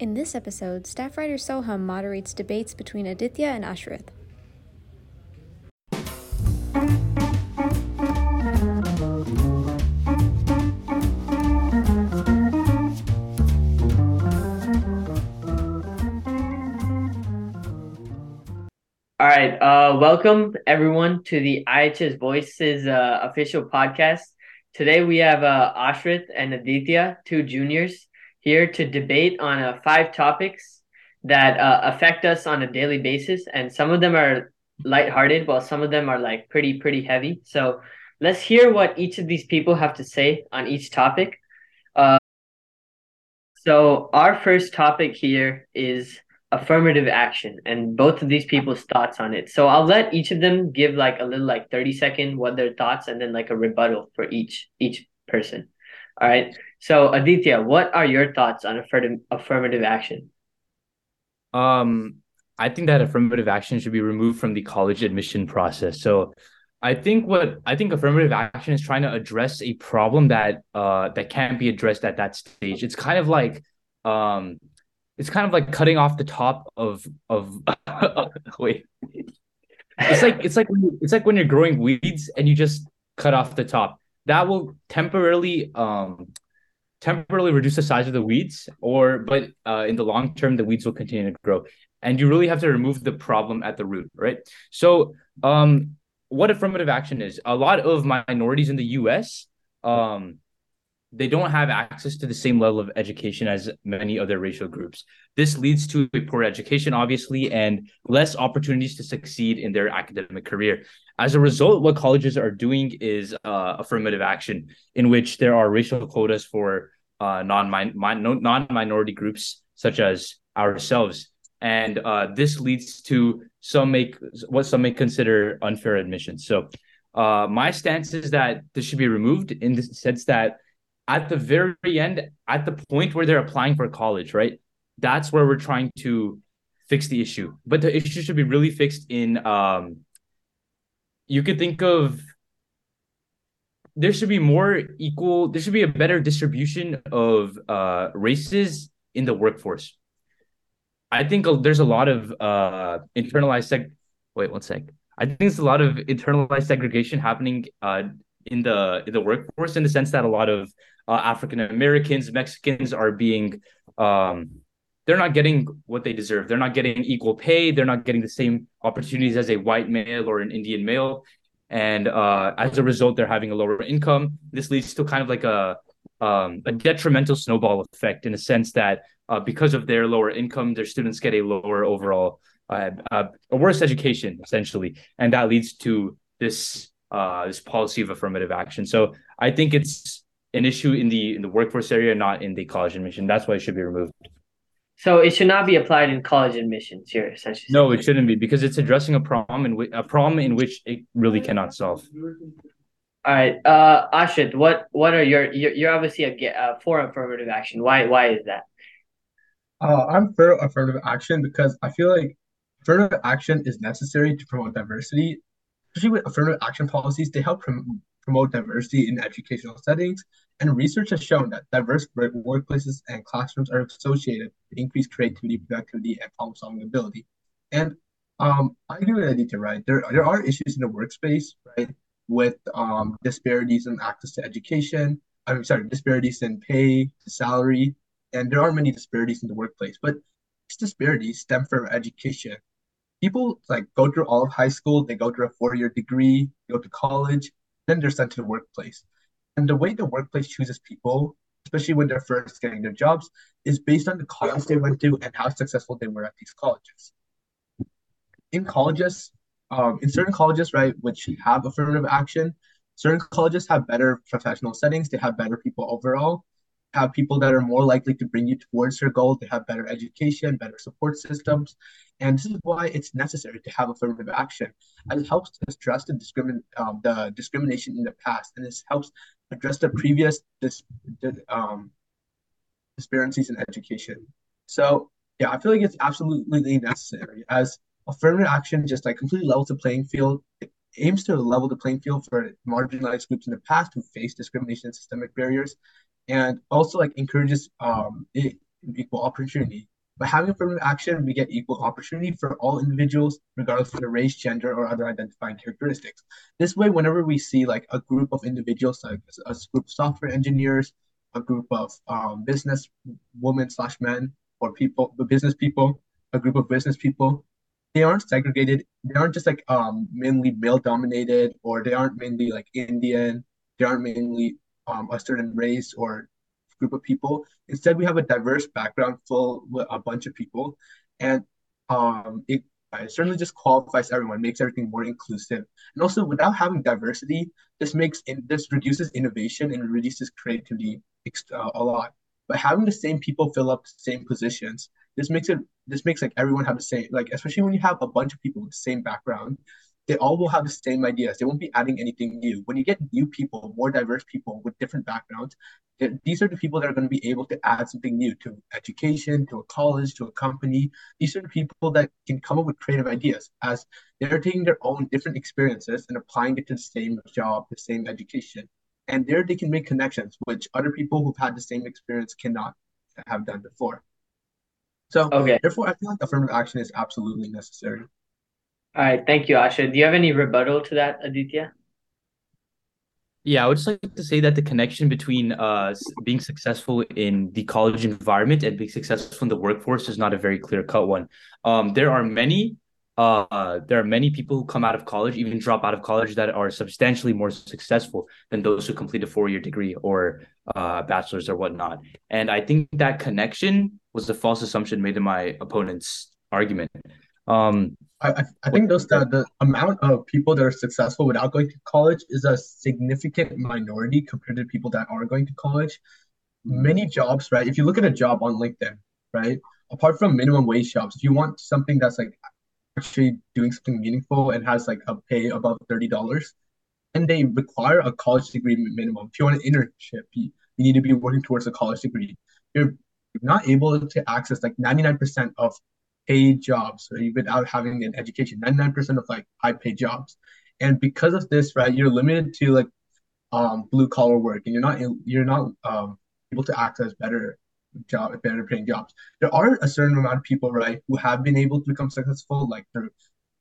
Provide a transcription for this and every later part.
In this episode, staff writer Soham moderates debates between Aditya and Ashrith. All right. Uh, welcome everyone to the IHS Voices uh, official podcast. Today we have uh, and Aditya, two juniors, here to debate on uh, five topics that uh, affect us on a daily basis, and some of them are lighthearted, while some of them are like pretty pretty heavy. So let's hear what each of these people have to say on each topic. Uh, so our first topic here is affirmative action and both of these people's thoughts on it. So I'll let each of them give like a little like 30 second what their thoughts and then like a rebuttal for each each person. All right. So Aditya, what are your thoughts on affirmative affirmative action? Um I think that affirmative action should be removed from the college admission process. So I think what I think affirmative action is trying to address a problem that uh that can't be addressed at that stage. It's kind of like um it's kind of like cutting off the top of of wait it's like it's like when it's like when you're growing weeds and you just cut off the top that will temporarily um temporarily reduce the size of the weeds or but uh, in the long term the weeds will continue to grow. And you really have to remove the problem at the root right? So um what affirmative action is? A lot of minorities in the us um they don't have access to the same level of education as many other racial groups. This leads to a poor education, obviously, and less opportunities to succeed in their academic career. As a result, what colleges are doing is uh, affirmative action, in which there are racial quotas for uh, non non minority groups such as ourselves, and uh, this leads to some make what some may consider unfair admissions. So, uh, my stance is that this should be removed in the sense that at the very end, at the point where they're applying for college, right? That's where we're trying to fix the issue. But the issue should be really fixed in um you could think of there should be more equal there should be a better distribution of uh races in the workforce. I think there's a lot of uh internalized seg wait one sec. I think there's a lot of internalized segregation happening uh in the in the workforce in the sense that a lot of uh, African Americans, Mexicans are being um, they're not getting what they deserve. They're not getting equal pay. They're not getting the same opportunities as a white male or an Indian male, and uh, as a result, they're having a lower income. This leads to kind of like a um, a detrimental snowball effect in a sense that uh, because of their lower income, their students get a lower overall, uh, uh, a worse education essentially, and that leads to this uh, this policy of affirmative action. So I think it's an issue in the in the workforce area, not in the college admission. That's why it should be removed. So it should not be applied in college admissions here, essentially. No, it shouldn't be because it's addressing a problem in which a problem in which it really cannot solve. All right, uh, Ashrith, what what are your you're, you're obviously a uh, for affirmative action. Why why is that? Uh, I'm for affirmative action because I feel like affirmative action is necessary to promote diversity, especially with affirmative action policies. They help prom- promote diversity in educational settings, and research has shown that diverse workplaces and classrooms are associated with increased creativity, productivity, and problem-solving ability. And um, I agree with Aditya, right? There, there are issues in the workspace, right, with um, disparities in access to education. I'm sorry, disparities in pay, salary, and there are many disparities in the workplace. But these disparities stem from education. People like go through all of high school, they go through a four-year degree, go to college, then they're sent to the workplace. And the way the workplace chooses people, especially when they're first getting their jobs, is based on the college they went to and how successful they were at these colleges. In colleges, um, in certain colleges, right, which have affirmative action, certain colleges have better professional settings, they have better people overall, have people that are more likely to bring you towards your goal. They have better education, better support systems. And this is why it's necessary to have affirmative action. It helps to address the, discrimin- um, the discrimination in the past. And this helps address the previous dis- um, disparities in education. So, yeah, I feel like it's absolutely necessary as affirmative action just like completely levels the playing field. It aims to level the playing field for marginalized groups in the past who face discrimination and systemic barriers and also like encourages um equal opportunity. By having affirmative action, we get equal opportunity for all individuals, regardless of their race, gender, or other identifying characteristics. This way, whenever we see like a group of individuals, like a group of software engineers, a group of um, business women slash men, or people, the business people, a group of business people, they aren't segregated. They aren't just like um mainly male dominated, or they aren't mainly like Indian. They aren't mainly um a certain race or group of people. Instead, we have a diverse background full with a bunch of people, and um, it, it certainly just qualifies everyone, makes everything more inclusive. And also, without having diversity, this makes in, this reduces innovation and reduces creativity uh, a lot. But having the same people fill up the same positions, this makes it this makes like everyone have the same like especially when you have a bunch of people with the same background they all will have the same ideas. They won't be adding anything new. When you get new people, more diverse people with different backgrounds, these are the people that are going to be able to add something new to education, to a college, to a company. These are the people that can come up with creative ideas as they're taking their own different experiences and applying it to the same job, the same education. And there they can make connections, which other people who've had the same experience cannot have done before. So, okay. therefore, I feel like affirmative action is absolutely necessary. All right, thank you, Asha. Do you have any rebuttal to that, Aditya? Yeah, I would just like to say that the connection between uh being successful in the college environment and being successful in the workforce is not a very clear cut one. Um, there are many uh there are many people who come out of college, even drop out of college, that are substantially more successful than those who complete a four year degree or uh bachelor's or whatnot. And I think that connection was a false assumption made in my opponent's argument. Um, I, I think those the, the amount of people that are successful without going to college is a significant minority compared to people that are going to college. Many jobs, right? If you look at a job on LinkedIn, right? Apart from minimum wage jobs, if you want something that's like actually doing something meaningful and has like a pay above thirty dollars, and they require a college degree minimum. If you want an internship, you, you need to be working towards a college degree. You're not able to access like 99% of paid jobs right, without having an education. 99% of like high paid jobs. And because of this right you're limited to like um blue collar work and you're not you're not um able to access better job better paying jobs. There are a certain amount of people right who have been able to become successful like through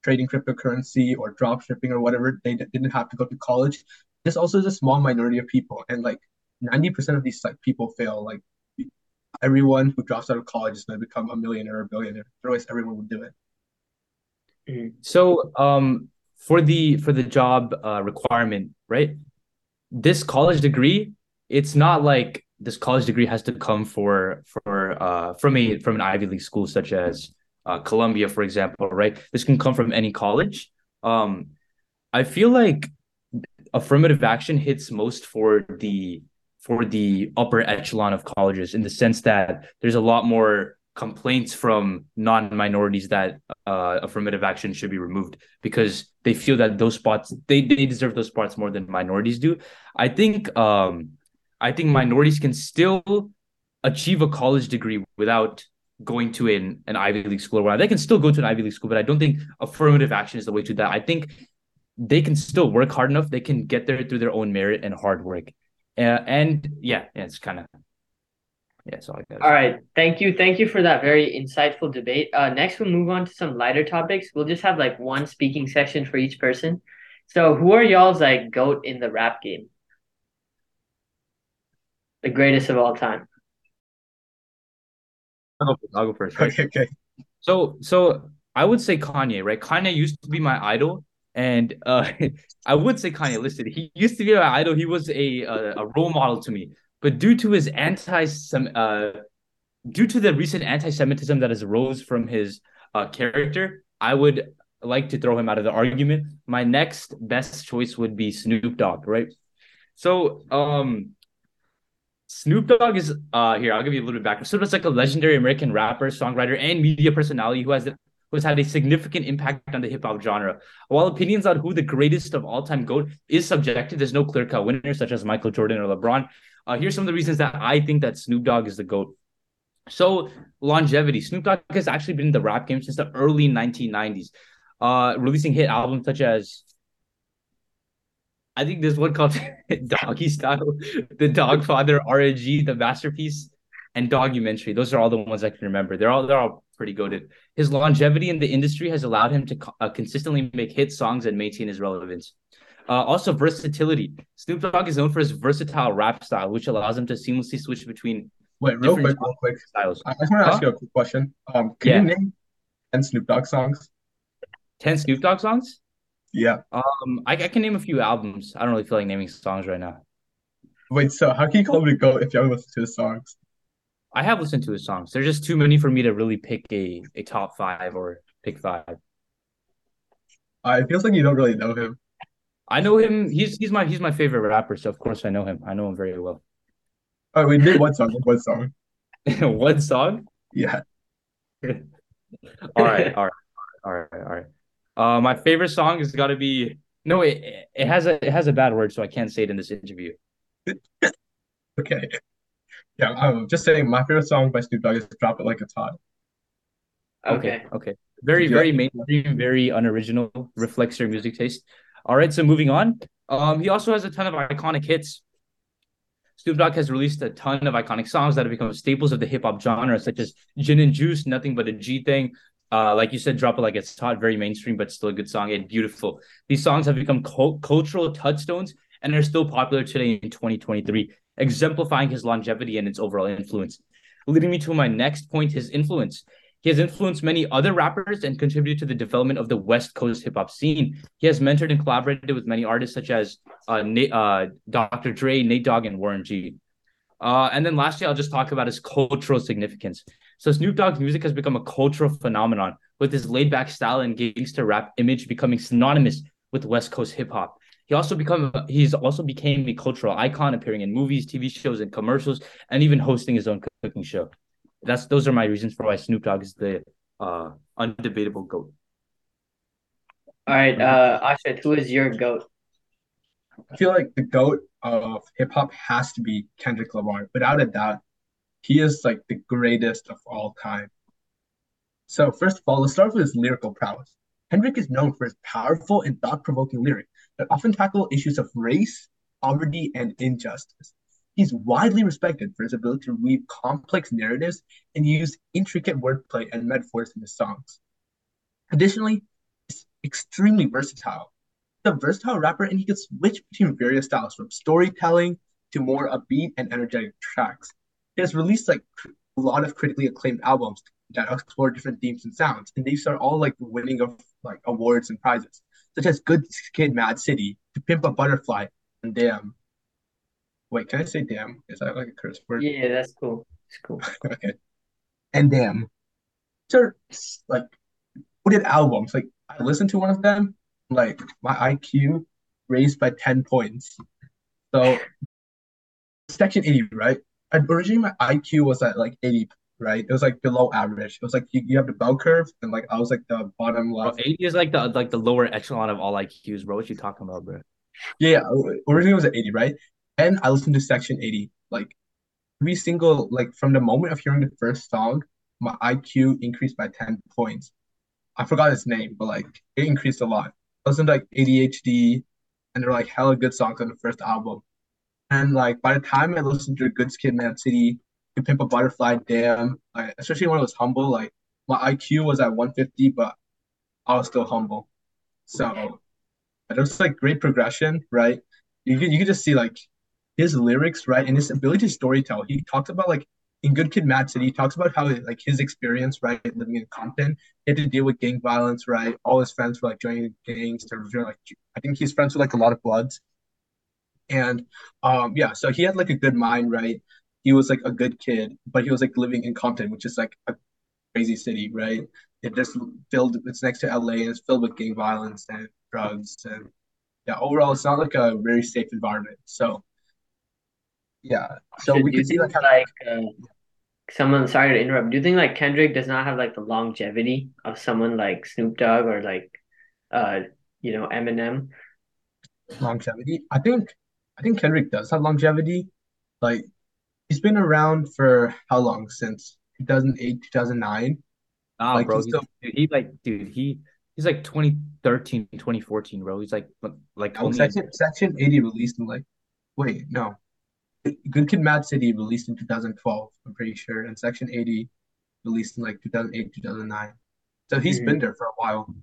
trading cryptocurrency or drop shipping or whatever they didn't have to go to college. This also is a small minority of people and like 90% of these like people fail like everyone who drops out of college is going to become a millionaire or a billionaire. Otherwise, everyone would do it. Mm-hmm. So, um, for the for the job uh, requirement, right? This college degree, it's not like this college degree has to come for for uh from a from an Ivy League school such as uh, Columbia, for example, right? This can come from any college. Um, I feel like affirmative action hits most for the for the upper echelon of colleges in the sense that there's a lot more complaints from non-minorities that uh, affirmative action should be removed because they feel that those spots they, they deserve those spots more than minorities do. I think um i think minorities can still achieve a college degree without going to an, an ivy league school or whatever. They can still go to an ivy league school but i don't think affirmative action is the way to that. I think they can still work hard enough. They can get there through their own merit and hard work uh, and yeah, yeah, it's kind of yeah. So I got. All right, thank you, thank you for that very insightful debate. Uh, next we'll move on to some lighter topics. We'll just have like one speaking section for each person. So, who are y'all's like goat in the rap game? The greatest of all time. I'll go, I'll go first. Right? Okay, okay. So, so I would say Kanye, right? Kanye used to be my idol, and uh, I would say Kanye listed. He used to be my idol. He was a, a, a role model to me. But due to his anti some uh, due to the recent anti-Semitism that has arose from his uh, character, I would like to throw him out of the argument. My next best choice would be Snoop Dogg, right? So, um, Snoop Dogg is uh here. I'll give you a little bit background. Snoop is like a legendary American rapper, songwriter, and media personality who has has had a significant impact on the hip hop genre. While opinions on who the greatest of all time GOAT is subjective, there's no clear cut winner, such as Michael Jordan or LeBron. Uh, here's some of the reasons that I think that Snoop Dogg is the GOAT. So, longevity. Snoop Dogg has actually been in the rap game since the early 1990s, uh, releasing hit albums such as I think there's one called Doggy Style, The Dog Father, R&G, The Masterpiece, and Documentary. Those are all the ones I can remember. They're all they're all pretty goaded. His longevity in the industry has allowed him to uh, consistently make hit songs and maintain his relevance. Uh, also, versatility. Snoop Dogg is known for his versatile rap style, which allows him to seamlessly switch between. Wait, real quick, real quick. Styles. I just want to ask huh? you a quick question. Um, can yeah. you name ten Snoop Dogg songs? Ten Snoop Dogg songs? Yeah. Um, I, I can name a few albums. I don't really feel like naming songs right now. Wait, so how can you call me a goat if you haven't listened to his songs? I have listened to his songs. There's just too many for me to really pick a, a top five or pick five. Uh, it feels like you don't really know him. I know him. He's he's my he's my favorite rapper, so of course I know him. I know him very well. Oh, we did one song. One song. one song. Yeah. all right. All right. All right. All right. Uh, my favorite song has got to be no. It it has a it has a bad word, so I can't say it in this interview. okay. Yeah, I'm just saying my favorite song by Snoop Dogg is "Drop It Like It's Hot." Okay. Okay. Very very mainstream, very unoriginal. Reflects your music taste. All right, so moving on. Um, he also has a ton of iconic hits. Snoop Dogg has released a ton of iconic songs that have become staples of the hip hop genre, such as Gin and Juice, Nothing But a G Thing. Uh, like you said, Drop It Like It's Hot, very mainstream, but still a good song and beautiful. These songs have become cult- cultural touchstones and are still popular today in 2023, exemplifying his longevity and its overall influence. Leading me to my next point, his influence. He has influenced many other rappers and contributed to the development of the West Coast hip hop scene. He has mentored and collaborated with many artists such as uh, Nate, uh, Dr. Dre, Nate Dogg, and Warren G. Uh, and then lastly, I'll just talk about his cultural significance. So Snoop Dogg's music has become a cultural phenomenon, with his laid-back style and gangster rap image becoming synonymous with West Coast hip hop. He also become he's also became a cultural icon, appearing in movies, TV shows, and commercials, and even hosting his own cooking show that's those are my reasons for why Snoop Dogg is the uh undebatable goat. All right, uh Ashrith, who is your goat? I feel like the goat of hip hop has to be Kendrick Lamar. Without a doubt, he is like the greatest of all time. So first of all, let's start with his lyrical prowess. Kendrick is known for his powerful and thought-provoking lyrics that often tackle issues of race, poverty, and injustice. He's widely respected for his ability to weave complex narratives and use intricate wordplay and metaphors in his songs. Additionally, he's extremely versatile. He's a versatile rapper, and he can switch between various styles from storytelling to more upbeat and energetic tracks. He has released like a lot of critically acclaimed albums that explore different themes and sounds, and these are all like winning of like awards and prizes, such as Good Kid, Mad City, To Pimp a Butterfly, and Damn. Wait, can I say damn? Is that like a curse word? Yeah, that's cool. It's cool. okay. And damn. These like good albums. Like I listened to one of them, like my IQ raised by 10 points. So section 80, right? originally my IQ was at like 80, right? It was like below average. It was like you, you have the bell curve and like I was like the bottom left. Bro, 80 is like the like the lower echelon of all IQs, bro. What you talking about, bro? Yeah, originally it was at 80, right? And I listened to Section 80. Like every single like from the moment of hearing the first song, my IQ increased by 10 points. I forgot its name, but like it increased a lot. I listened to like ADHD and they're like hella good songs on the first album. And like by the time I listened to Good Kid Mad City, Pimp a Butterfly, Damn, like, especially when it was humble, like my IQ was at 150, but I was still humble. So there's like great progression, right? You can you can just see like his lyrics, right, and his ability to storytell. He talks about like in Good Kid, Mad City. He talks about how like his experience, right, living in Compton, he had to deal with gang violence, right. All his friends were like joining gangs. To like, I think he's friends with like a lot of Bloods, and um, yeah. So he had like a good mind, right. He was like a good kid, but he was like living in Compton, which is like a crazy city, right? It just filled. It's next to LA, and it's filled with gang violence and drugs, and yeah. Overall, it's not like a very safe environment. So yeah. So Should we could see like like uh, someone? Sorry to interrupt. Do you think like Kendrick does not have like the longevity of someone like Snoop Dogg or like, uh, you know, Eminem? longevity. I think I think Kendrick does have longevity. Like he's been around for how long? Since 2008, 2009. Nah, Like bro. still dude, he like, dude, he he's like 2013, 2014, bro. He's like like oh, Section Section 80 released in like wait, no. Good Kid, Mad City released in 2012, I'm pretty sure, and Section 80 released in like 2008, 2009. So he's Mhm. been there for a while,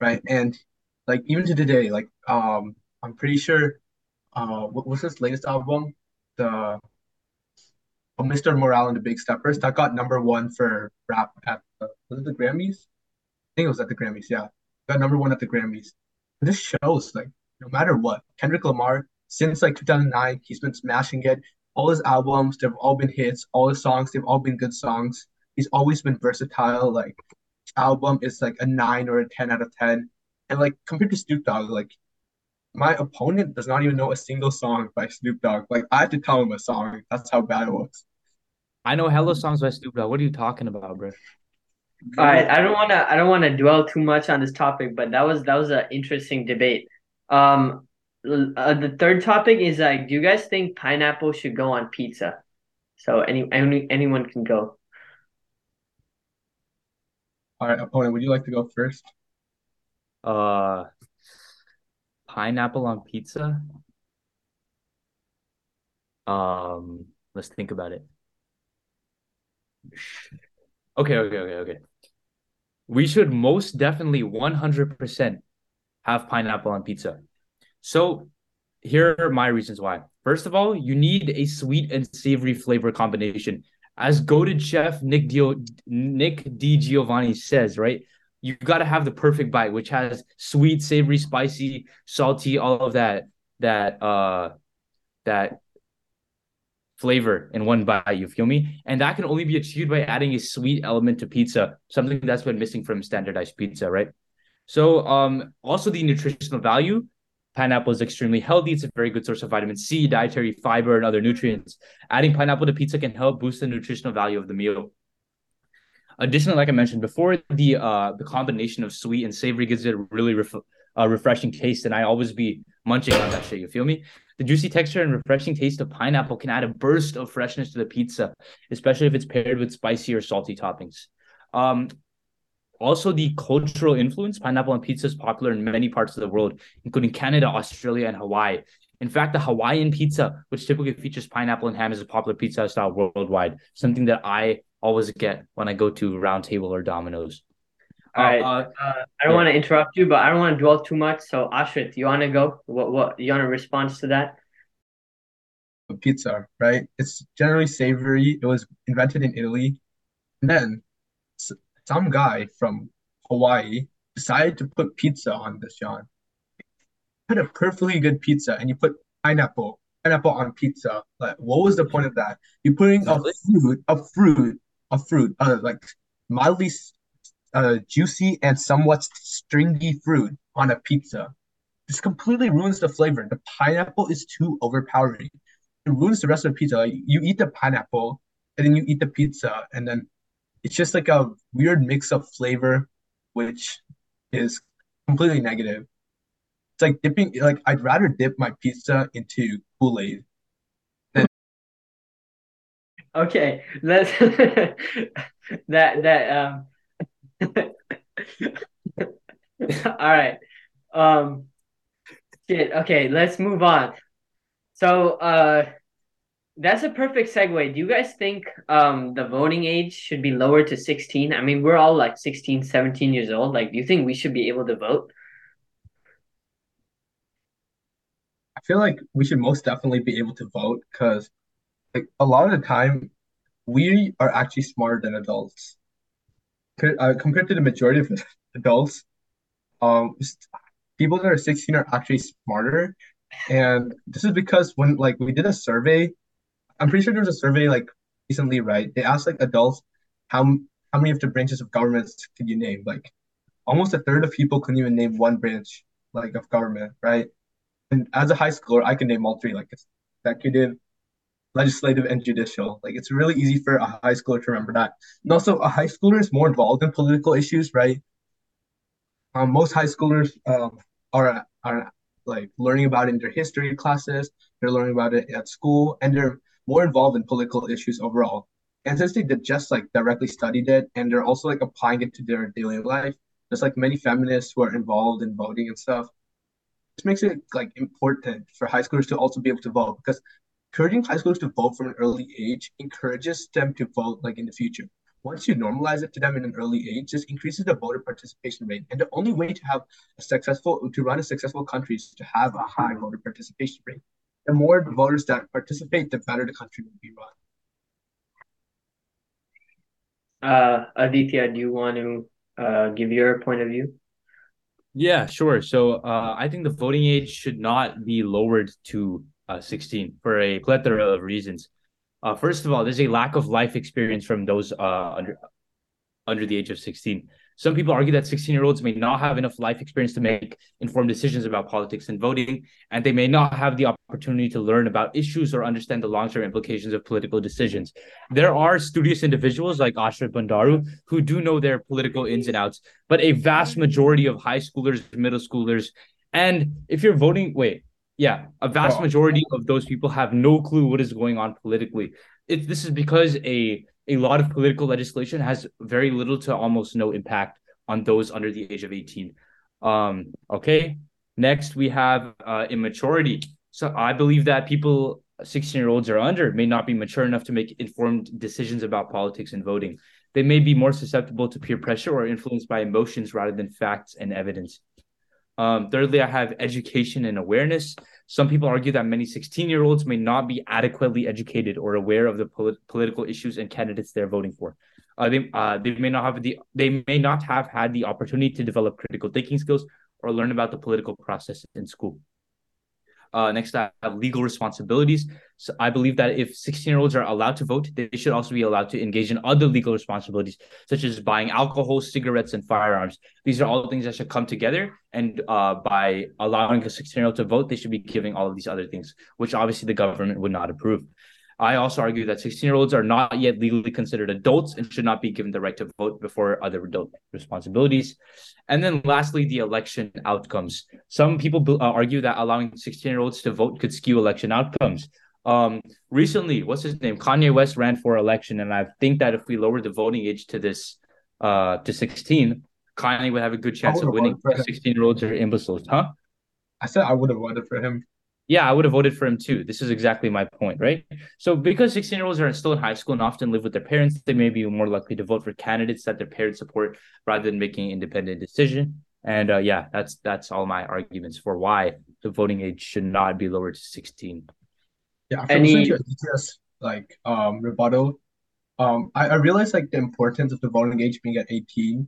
right? And like even to today, like um, I'm pretty sure, uh, what was his latest album? The Mr. Morale and the Big Steppers that got number one for rap at the, was it the Grammys? I think it was at the Grammys. Yeah, got number one at the Grammys. This shows like no matter what, Kendrick Lamar since like 2009, he's been smashing it. All his albums, they've all been hits. All his songs, they've all been good songs. He's always been versatile. Like album is like a nine or a ten out of ten. And like compared to Snoop Dogg, like my opponent does not even know a single song by Snoop Dogg. Like I had to tell him a song. That's how bad it was. I know hella songs by Snoop Dogg. What are you talking about, bro? All right, I don't want to I don't want to dwell too much on this topic, but that was that was an interesting debate. Um, uh, the third topic is like, do you guys think pineapple should go on pizza? So any any anyone can go. All right, opponent, would you like to go first? Uh, pineapple on pizza. Um, let's think about it. Okay, okay, okay, okay. We should most definitely 100% have pineapple on pizza. So here are my reasons why. First of all, you need a sweet and savory flavor combination. As goaded chef Nick Dio, Nick DiGiovanni says, right? You got to have the perfect bite, which has sweet, savory, spicy, salty, all of that that uh that flavor in one bite. You feel me? And that can only be achieved by adding a sweet element to pizza, something that's been missing from standardized pizza, right? So, um, also the nutritional value. Pineapple is extremely healthy. It's a very good source of vitamin C, dietary fiber, and other nutrients. Adding pineapple to pizza can help boost the nutritional value of the meal. Additionally, like I mentioned before, the uh the combination of sweet and savory gives it a really ref- uh, refreshing taste, and I always be munching on that shit. You feel me? The juicy texture and refreshing taste of pineapple can add a burst of freshness to the pizza, especially if it's paired with spicy or salty toppings. Um, also, the cultural influence pineapple on pizza is popular in many parts of the world, including Canada, Australia, and Hawaii. In fact, the Hawaiian pizza, which typically features pineapple and ham, is a popular pizza style worldwide, something that I always get when I go to Round Table or Domino's. All right. Uh, Uh, I don't yeah. want to interrupt you, but I don't want to dwell too much. So Ashrith, you want to go? What what you want to respond to that? Pizza, right? It's generally savory. It was invented in Italy. And then s- some guy from Hawaii decided to put pizza on this, John. Put a perfectly good pizza and you put pineapple, pineapple on pizza. Like, what was the point of that? You're putting a fruit, a fruit, a fruit, uh, like mildly uh, juicy and somewhat stringy fruit on a pizza. This completely ruins the flavor. The pineapple is too overpowering. It ruins the rest of the pizza. Like, you eat the pineapple and then you eat the pizza, and then it's just like a weird mix of flavor, which is completely negative. It's like dipping, like I'd rather dip my pizza into Kool-Aid. Okay, let's that that um. All right. Um. Shit. Okay, let's move on. So, uh, that's a perfect segue. Do you guys think um the voting age should be lowered to 16? I mean, we're all like 16, 17 years old. Like, do you think we should be able to vote? I feel like we should most definitely be able to vote because like a lot of the time we are actually smarter than adults. Uh, compared to the majority of adults, um, people that are 16 are actually smarter. And this is because when like we did a survey, I'm pretty sure there was a survey like recently, right? They asked like adults how how many of the branches of governments could you name? Like almost a third of people couldn't even name one branch like of government, right? And as a high schooler, I can name all three, like executive, legislative, and judicial. Like it's really easy for a high schooler to remember that. And also, a high schooler is more involved in political issues, right? Um, most high schoolers um, are are like learning about it in their history classes. They're learning about it at school, and they're more involved in political issues overall. And since they did just like directly studied it, and they're also like applying it to their daily life, there's like many feminists who are involved in voting and stuff. This makes it like important for high schoolers to also be able to vote because encouraging high schoolers to vote from an early age encourages them to vote like in the future. Once you normalize it to them in an early age, this increases the voter participation rate. And the only way to have a successful to run a successful country is to have a high voter participation rate. The more voters that participate, the better the country will be run. Uh, Aditya, do you want to uh, give your point of view? Yeah, sure. So uh, I think the voting age should not be lowered to uh, 16 for a plethora of reasons. Uh, first of all, there's a lack of life experience from those uh, under under the age of 16. Some people argue that 16 year olds may not have enough life experience to make informed decisions about politics and voting, and they may not have the opportunity to learn about issues or understand the long term implications of political decisions. There are studious individuals like Ashrith Bandaru who do know their political ins and outs, but a vast majority of high schoolers, middle schoolers, and if you're voting, wait, yeah, a vast majority of those people have no clue what is going on politically. It, this is because a a lot of political legislation has very little to almost no impact on those under the age of 18. Um, okay. Next, we have uh, immaturity. So I believe that people 16 year olds or under may not be mature enough to make informed decisions about politics and voting. They may be more susceptible to peer pressure or influenced by emotions rather than facts and evidence. Um, thirdly, I have education and awareness. Some people argue that many 16 year olds may not be adequately educated or aware of the polit- political issues and candidates they're voting for. Uh, they, uh, they may not have the they may not have had the opportunity to develop critical thinking skills or learn about the political process in school. Uh, next, I have legal responsibilities. So I believe that if 16 year olds are allowed to vote, they should also be allowed to engage in other legal responsibilities, such as buying alcohol, cigarettes, and firearms. These are all things that should come together. And uh, by allowing a 16 year old to vote, they should be giving all of these other things, which obviously the government would not approve. I also argue that 16 year olds are not yet legally considered adults and should not be given the right to vote before other adult responsibilities. And then lastly, the election outcomes. Some people uh, argue that allowing 16 year olds to vote could skew election outcomes. Um, recently, what's his name? Kanye West ran for election, and I think that if we lower the voting age to this uh to 16, Kanye would have a good chance of winning. 16 year olds are imbeciles, huh? I said I would have voted for him yeah, I would have voted for him too. This is exactly my point, right? So, because 16 year olds are still in high school and often live with their parents, they may be more likely to vote for candidates that their parents support rather than making an independent decision. And uh, yeah, that's that's all my arguments for why the voting age should not be lowered to 16. Yeah, from Any... to like um rebuttal, um, I, I realized like the importance of the voting age being at 18.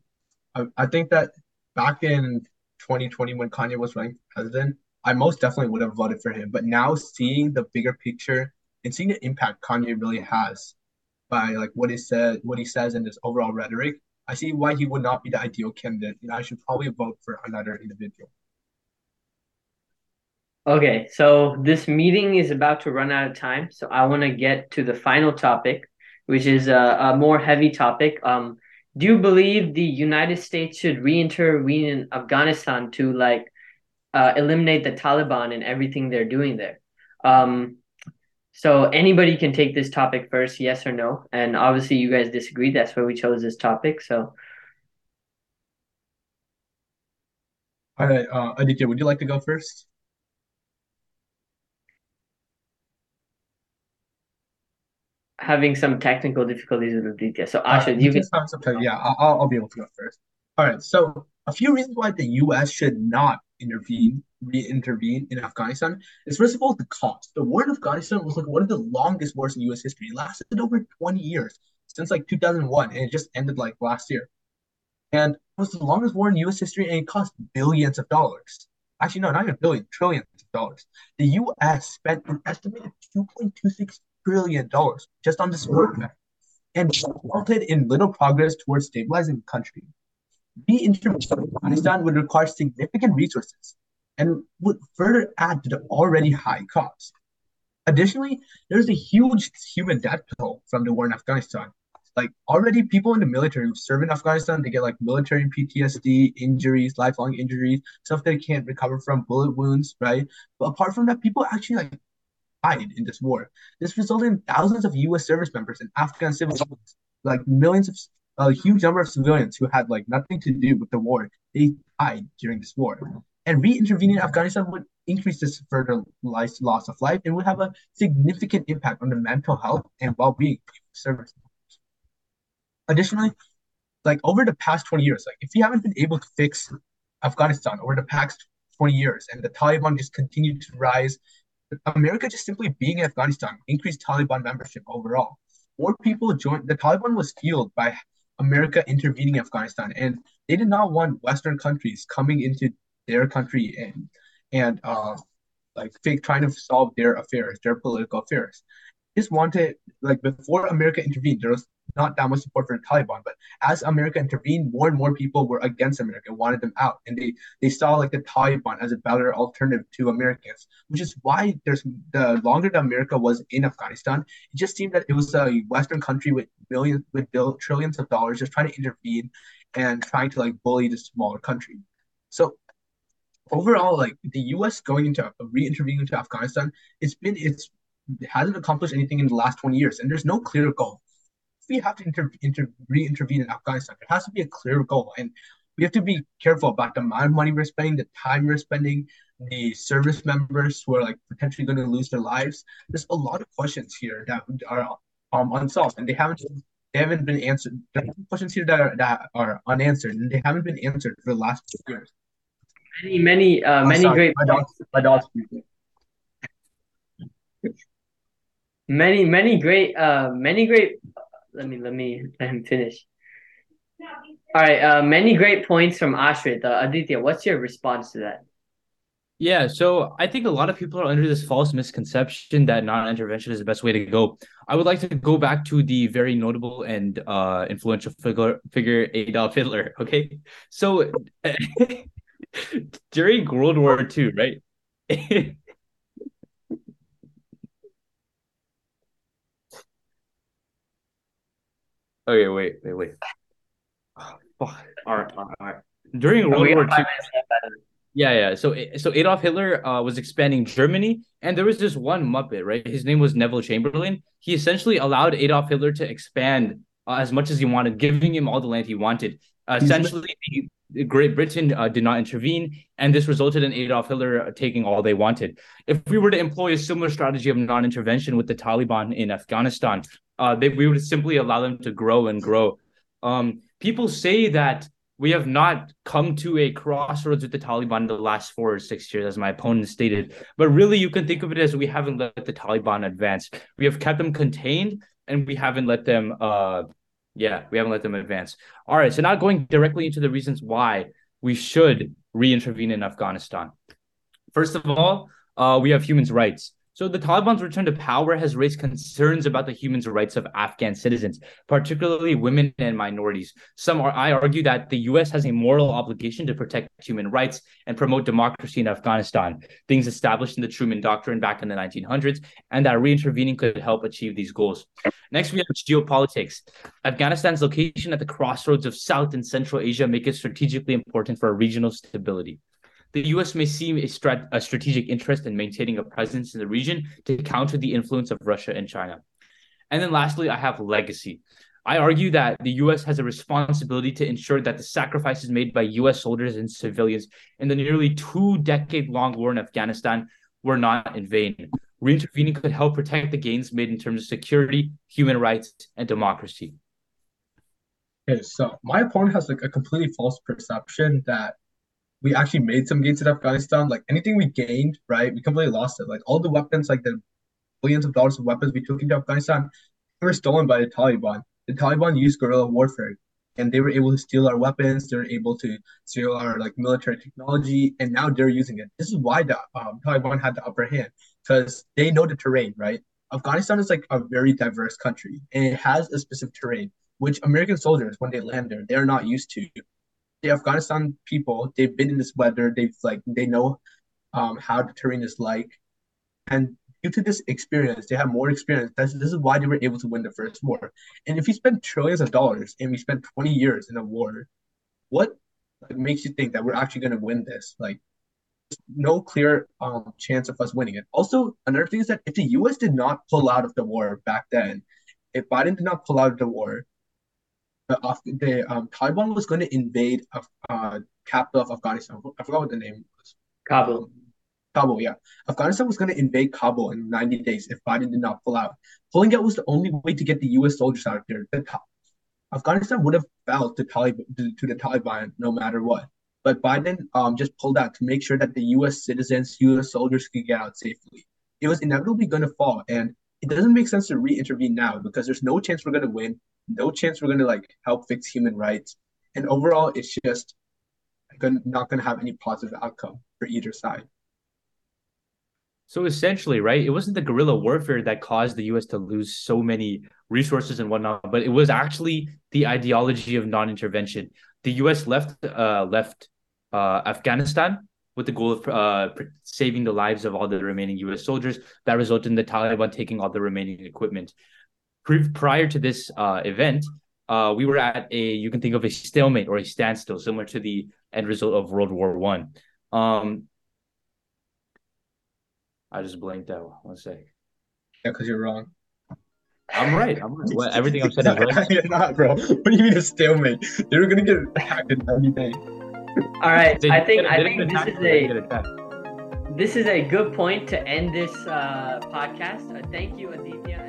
I, I think that back in 2020 when Kanye was running president, I most definitely would have voted for him. But now seeing the bigger picture and seeing the impact Kanye really has by like what he said, what he says and his overall rhetoric, I see why he would not be the ideal candidate, and I should probably vote for another individual. Okay, so this meeting is about to run out of time, so I want to get to the final topic, which is a, a more heavy topic. Um, do you believe the United States should re-intervene in Afghanistan to like uh, eliminate the Taliban and everything they're doing there. Um, so anybody can take this topic first, yes or no. And obviously, you guys disagree. That's why we chose this topic. So. All right, uh, Aditya, would you like to go first? Having some technical difficulties with Aditya. So Asha, uh, you can. Some, yeah, I'll, I'll be able to go first. All right, so a few reasons why the U.S. should not intervene, re-intervene in Afghanistan is first of all the cost. The war in Afghanistan was like one of the longest wars in U.S. history. It lasted over 20 years since like 2001, and it just ended like last year. And it was the longest war in U.S. history, and it cost billions of dollars. Actually, no, not even billion, trillions of dollars. The U.S. spent an estimated 2.26 trillion dollars just on this war, and resulted in little progress towards stabilizing the country re-intervention in Afghanistan would require significant resources and would further add to the already high cost. Additionally, there's a huge human death toll from the war in Afghanistan. Like already people in the military who serve in Afghanistan, they get like military PTSD, injuries, lifelong injuries, stuff that they can't recover from, bullet wounds, right? But apart from that, people actually like died in this war. This resulted in thousands of US service members and Afghan civilians, like millions of a huge number of civilians who had like nothing to do with the war, they died during this war. And re-intervening in Afghanistan would increase this further loss of life and would have a significant impact on the mental health and well-being of service. Additionally, like over the past 20 years, like if you haven't been able to fix Afghanistan over the past 20 years and the Taliban just continued to rise, America just simply being in Afghanistan increased Taliban membership overall. More people joined. The Taliban was fueled by America intervening in Afghanistan, and they did not want Western countries coming into their country and and uh like fake trying to solve their affairs, their political affairs. Just wanted like before America intervened, there was not that much support for the Taliban. But as America intervened, more and more people were against America, wanted them out, and they they saw like the Taliban as a better alternative to Americans, which is why there's the longer that America was in Afghanistan, it just seemed that it was a Western country with millions with bill, trillions of dollars just trying to intervene and trying to like bully the smaller country. So overall, like the U.S. going into re-intervening into Afghanistan, it's been it's it hasn't accomplished anything in the last 20 years, and there's no clear goal we have to inter, inter, re-intervene in Afghanistan, there has to be a clear goal, and we have to be careful about the amount of money we're spending, the time we're spending, the service members who are like potentially going to lose their lives. There's a lot of questions here that are um unsolved, and they haven't they haven't been answered. There are questions here that are that are unanswered, and they haven't been answered for the last few years. Many, many, uh, many sorry, great. My dog's, my dog's many, many great, uh, many great let me let me let him finish. All right, uh, many great points from Ashrith. Uh, Aditya, what's your response to that? Yeah, so I think a lot of people are under this false misconception that non-intervention is the best way to go. I would like to go back to the very notable and uh, influential figure figure Adolf Hitler. Okay, so during World War II, right? Okay, wait, wait, wait. Oh, fuck. All right, all right, all right. During World War II. Yeah, yeah. So, so Adolf Hitler uh, was expanding Germany, and there was this one Muppet, right? His name was Neville Chamberlain. He essentially allowed Adolf Hitler to expand uh, as much as he wanted, giving him all the land he wanted. Uh, essentially, Great Britain uh, did not intervene, and this resulted in Adolf Hitler taking all they wanted. If we were to employ a similar strategy of non-intervention with the Taliban in Afghanistan, uh, they, we would simply allow them to grow and grow. Um, people say that we have not come to a crossroads with the Taliban in the last four or six years, as my opponent stated. But really, you can think of it as we haven't let the Taliban advance. We have kept them contained, and we haven't let them. Uh, yeah, we haven't let them advance. All right, so now going directly into the reasons why we should re-intervene in Afghanistan. First of all, uh, we have human rights. So the Taliban's return to power has raised concerns about the human rights of Afghan citizens, particularly women and minorities. Some are I argue that the US has a moral obligation to protect human rights and promote democracy in Afghanistan, things established in the Truman Doctrine back in the 1900s, and that reintervening could help achieve these goals. Next, we have geopolitics. Afghanistan's location at the crossroads of South and Central Asia make it strategically important for regional stability. The U.S. may see a, strat- a strategic interest in maintaining a presence in the region to counter the influence of Russia and China. And then lastly, I have legacy. I argue that the US has a responsibility to ensure that the sacrifices made by US soldiers and civilians in the nearly two decade long war in Afghanistan were not in vain. Reintervening could help protect the gains made in terms of security, human rights, and democracy. Okay, so my opponent has like a completely false perception that we actually made some gains in Afghanistan. Like anything we gained, right, we completely lost it. Like all the weapons, like the billions of dollars of weapons we took into Afghanistan, were stolen by the Taliban. The Taliban used guerrilla warfare, and they were able to steal our weapons. They were able to steal our like military technology, and now they're using it. This is why the um, Taliban had the upper hand because they know the terrain, right? Afghanistan is like a very diverse country, and it has a specific terrain, which American soldiers, when they land there, they are not used to the Afghanistan people, they've been in this weather. They've like they know um, how the terrain is like, and due to this experience, they have more experience. That's, this is why they were able to win the first war. And if you spend trillions of dollars and we spent 20 years in a war, what like, makes you think that we're actually going to win this? Like, no clear um, chance of us winning it. Also, another thing is that if the U.S. did not pull out of the war back then, if Biden did not pull out of the war, the, the um, Taliban was going to invade uh, capital of Afghanistan. I forgot what the name was. Kabul. Kabul, yeah. Afghanistan was going to invade Kabul in 90 days if Biden did not pull out. Pulling out was the only way to get the U.S. soldiers out of there. The, Afghanistan would have fell to, Talib- to the Taliban no matter what. But Biden um, just pulled out to make sure that the U.S. citizens, U.S. soldiers could get out safely. It was inevitably going to fall, and it doesn't make sense to re-intervene now because there's no chance we're going to win, no chance we're going to like help fix human rights, and overall, it's just gonna, not going to have any positive outcome for either side. So essentially, right, it wasn't the guerrilla warfare that caused the US to lose so many resources and whatnot, but it was actually the ideology of non-intervention. The US left uh, left uh, Afghanistan with the goal of uh, saving the lives of all the remaining US soldiers. That resulted in the Taliban taking all the remaining equipment. Pre- prior to this uh, event, uh, we were at a you can think of a stalemate or a standstill, similar to the end result of World War One. Um, I just blanked out. One sec. Yeah, because you're wrong. I'm right. I'm right. Well, everything I'm saying is right. you're not, bro. What do you mean a stalemate? They're gonna get attacked in 90 days. All right, They I think didn't I think this is a this is a good point to end this uh, podcast. Uh, thank you, Aditya and.